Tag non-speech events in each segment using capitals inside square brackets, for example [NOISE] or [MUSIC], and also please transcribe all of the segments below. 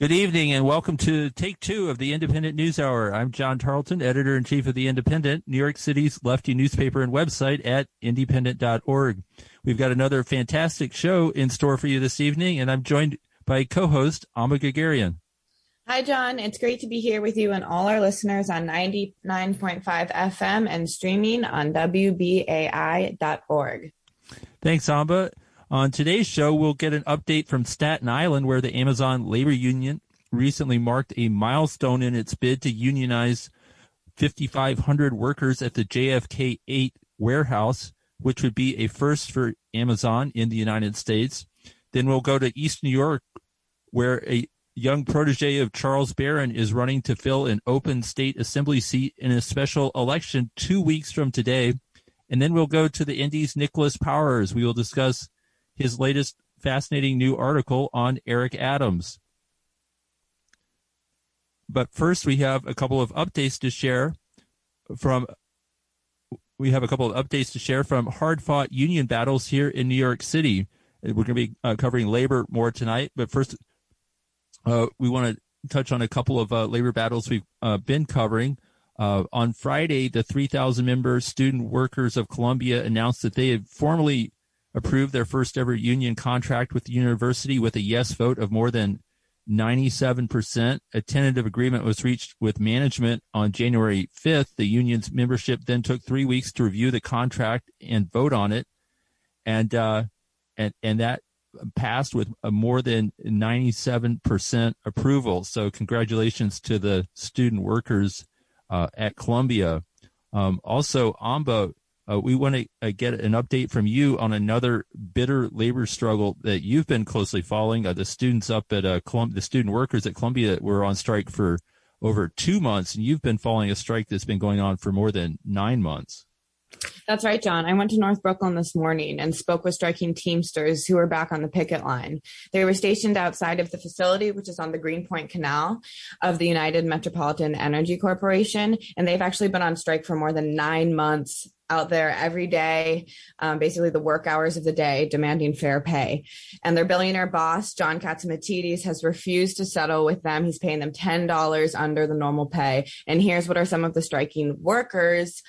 Good evening and welcome to take two of the Indypendent News Hour. I'm John Tarleton, editor in chief of the Indypendent, New York City's lefty newspaper and website at indypendent.org. We've got another fantastic show in store for you this evening, and I'm joined by co-host Amba Guerguerian. Hi, John. It's great to be here with you and all our listeners on 99.5 FM and streaming on WBAI.org. Thanks, Amba. On today's show, we'll get an update from Staten Island, where the Amazon labor union recently marked a milestone in its bid to unionize 5,500 workers at the JFK 8 warehouse, which would be a first for Amazon in the United States. Then we'll go to East New York, where a young protege of Charles Barron is running to fill an open state assembly seat in a special election two weeks from today. And then we'll go to the Indy's Nicholas Powers. We will discuss his latest fascinating new article on Eric Adams. But first, we have a couple of updates to share from. We have a couple of updates to share from hard-fought union battles here in New York City. We're going to be uh, covering labor more tonight, but first, uh, we want to touch on a couple of uh, labor battles we've uh, been covering. Uh, on Friday, the 3,000 member student workers of Columbia announced that they had formally approved their first ever union contract with the university with a yes vote of more than 97%. A tentative agreement was reached with management on January 5th. The union's membership then took three weeks to review the contract and vote on it. And, uh, and, and that passed with a more than 97% approval. So congratulations to the student workers uh, at Columbia. Um, also, AMBA uh, we want to uh, get an update from you on another bitter labor struggle that you've been closely following. Uh, the students up at uh, the student workers at Columbia were on strike for over two months, and you've been following a strike that's been going on for more than nine months. That's right, John. I went to North Brooklyn this morning and spoke with striking Teamsters who are back on the picket line. They were stationed outside of the facility, which is on the Greenpoint Canal of the United Metropolitan Energy Corporation. And they've actually been on strike for more than nine months out there every day, um, basically the work hours of the day, demanding fair pay. And their billionaire boss, John Catsimatidis, has refused to settle with them. He's paying them $10 under the normal pay. And here's what are some of the striking workers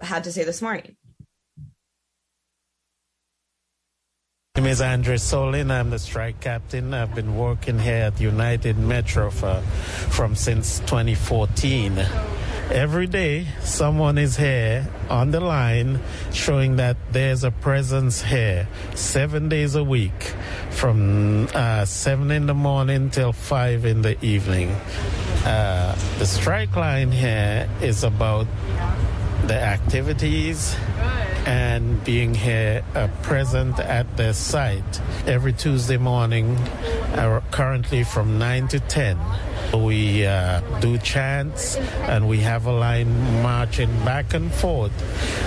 had to say this morning. My name is Andre Solin. I'm the strike captain. I've been working here at United Metro for, from since 2014. Every day, someone is here on the line showing that there's a presence here seven days a week from uh, 7 in the morning till 5 in the evening. Uh, the strike line here is about the activities and being here uh, present at the site every Tuesday morning, uh, currently from 9 to 10. We uh, do chants and we have a line marching back and forth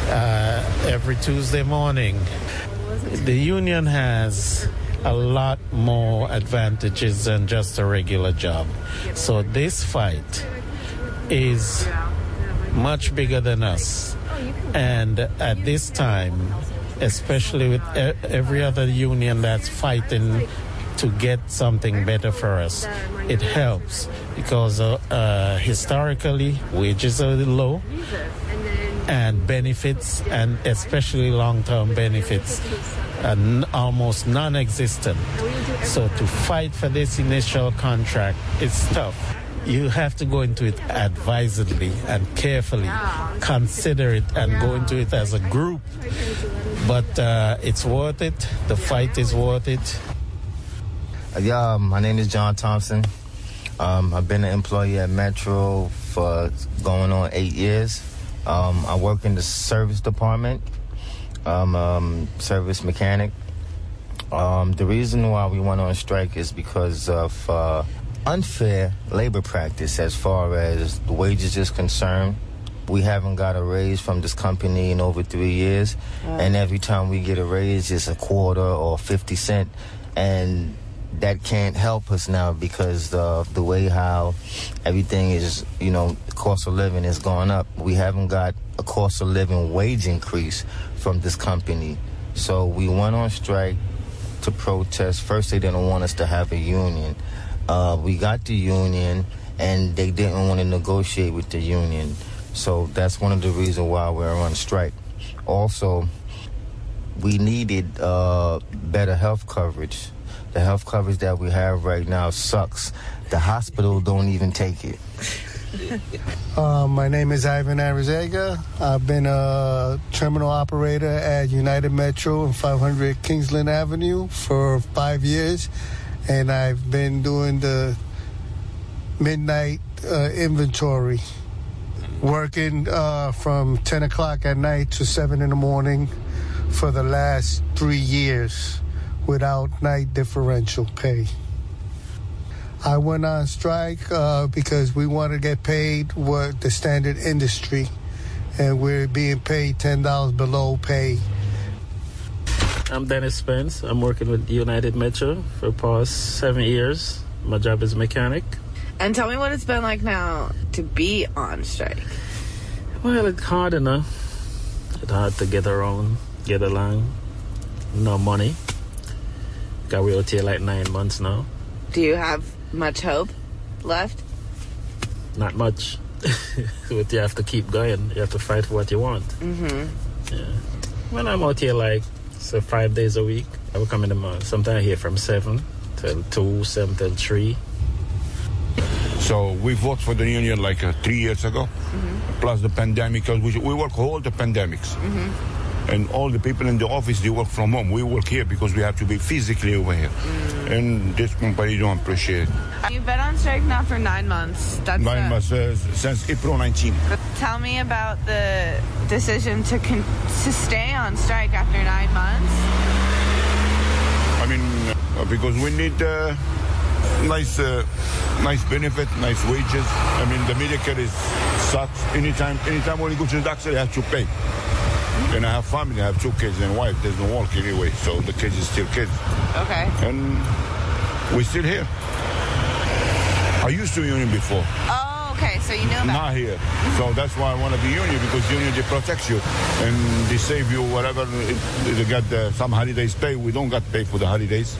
uh, every Tuesday morning. The union has a lot more advantages than just a regular job. So this fight is much bigger than us. And at this time, especially with every other union that's fighting to get something better for us, it helps because uh, uh, historically wages are low and benefits, and especially long term benefits, are almost non existent. So to fight for this initial contract is tough you have to go into it advisedly and carefully, consider it and go into it as a group. But uh, it's worth it. The fight is worth it. Uh, yeah, my name is John Thompson. Um, I've been an employee at Metro for going on eight years. Um, I work in the service department. I'm um, service mechanic. Um, the reason why we went on strike is because of uh, unfair labor practice as far as the wages is concerned. We haven't got a raise from this company in over three years, and every time we get a raise, it's a quarter or 50 cent, and that can't help us now because of the way how everything is, you know, cost of living is going up. We haven't got a cost of living wage increase from this company. So we went on strike to protest. First, they didn't want us to have a union. Uh, we got the union, and they didn't want to negotiate with the union. So that's one of the reasons why we're on strike. Also, we needed uh, better health coverage. The health coverage that we have right now sucks. The hospital don't even take it. [LAUGHS] Uh, my name is Ivan Arizaga. I've been a terminal operator at United Metro and 500 Kingsland Avenue for five years, and I've been doing the midnight uh, inventory, working uh, from 10 o'clock at night to 7 in the morning for the last three years without night differential pay. I went on strike uh, because we want to get paid what the standard industry, and we're being paid ten dollars below pay. I'm Dennis Spence. I'm working with United Metro for the past seven years. My job is mechanic. And tell me what it's been like now to be on strike. Well, it's hard enough. It's hard to get around, get along. No money. Got we out here like nine months now. Do you have much hope left? Not much. [LAUGHS] but you have to keep going. You have to fight for what you want. Mm-hmm. Yeah. When I'm out here like so five days a week, I will come in the morning. Sometimes here from seven till two, seven till three. So we voted for the union like uh, three years ago, plus the pandemic. Because we, we work all the pandemics, and all the people in the office they work from home. We work here because we have to be physically over here, and this company don't appreciate. You've been on strike now for nine months. That's Nine uh, months uh, since April 19. Tell me about the decision to con- to stay on strike after nine months. I mean, uh, because we need uh, nice, uh, nice benefit, nice wages. I mean, the Medicare is sucks. Anytime, anytime when you go to the doctor, you have to pay. And I have family, I have two kids and wife. There's no work anyway, so the kids is still kids, Okay. and we're still here. I used to union before, Oh, okay. So you know about. not here. So that's why I want to be union because union they protect you and they save you whatever. They got uh, some holidays pay. We don't got paid for the holidays.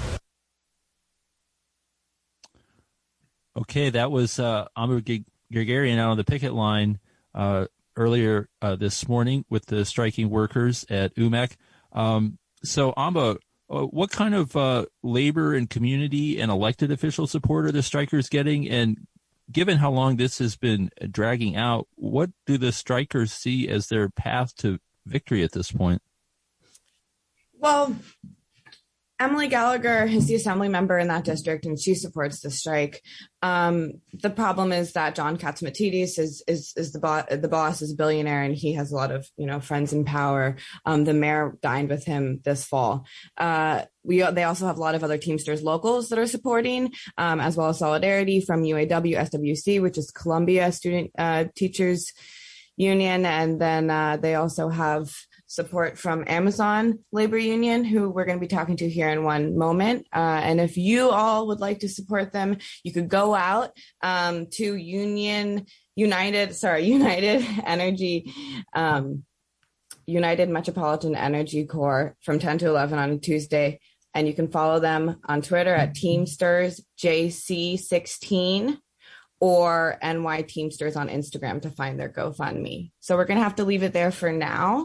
Okay, that was uh, Amba G- Guerguerian out on the picket line uh, earlier uh, this morning with the striking workers at UMAC. Um, so, Amba, uh, what kind of uh, labor and community and elected official support are the strikers getting? And given how long this has been dragging out, what do the strikers see as their path to victory at this point? Well, Emily Gallagher is the assembly member in that district, and she supports the strike. Um, the problem is that John Catsimatidis is is is the boss. The boss is a billionaire, and he has a lot of you know friends in power. Um, the mayor dined with him this fall. Uh, we they also have a lot of other Teamsters locals that are supporting, um, as well as Solidarity from UAW SWC, which is Columbia Student uh, Teachers Union, and then uh, they also have support from Amazon Labor Union, who we're going to be talking to here in one moment. Uh, and if you all would like to support them, you could go out um, to Union United, sorry, [LAUGHS] United Energy. Um, United Metropolitan Energy Corps from 10 to 11 on a Tuesday. And you can follow them on Twitter at Teamsters JC16 or NY Teamsters on Instagram to find their GoFundMe. So we're going to have to leave it there for now.